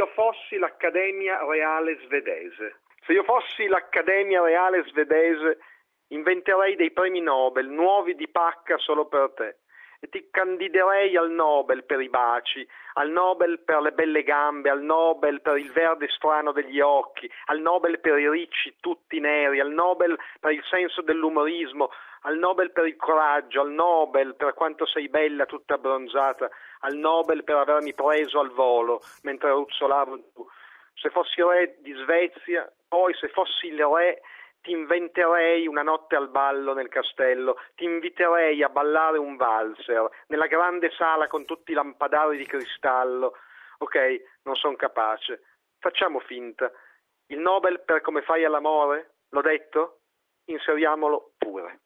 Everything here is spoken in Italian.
io fossi l'Accademia Reale Svedese. Se io fossi l'Accademia Reale Svedese, inventerei dei premi Nobel nuovi di pacca solo per te ti candiderei al Nobel per i baci, al Nobel per le belle gambe, al Nobel per il verde strano degli occhi, al Nobel per i ricci tutti neri, al Nobel per il senso dell'umorismo, al Nobel per il coraggio, al Nobel per quanto sei bella tutta abbronzata, al Nobel per avermi preso al volo mentre ruzzolavo. Se fossi re di Svezia, poi se fossi il re ti inventerei una notte al ballo nel castello, ti inviterei a ballare un valzer nella grande sala con tutti i lampadari di cristallo. Ok, non sono capace. Facciamo finta. Il Nobel per come fai all'amore? L'ho detto? Inseriamolo pure.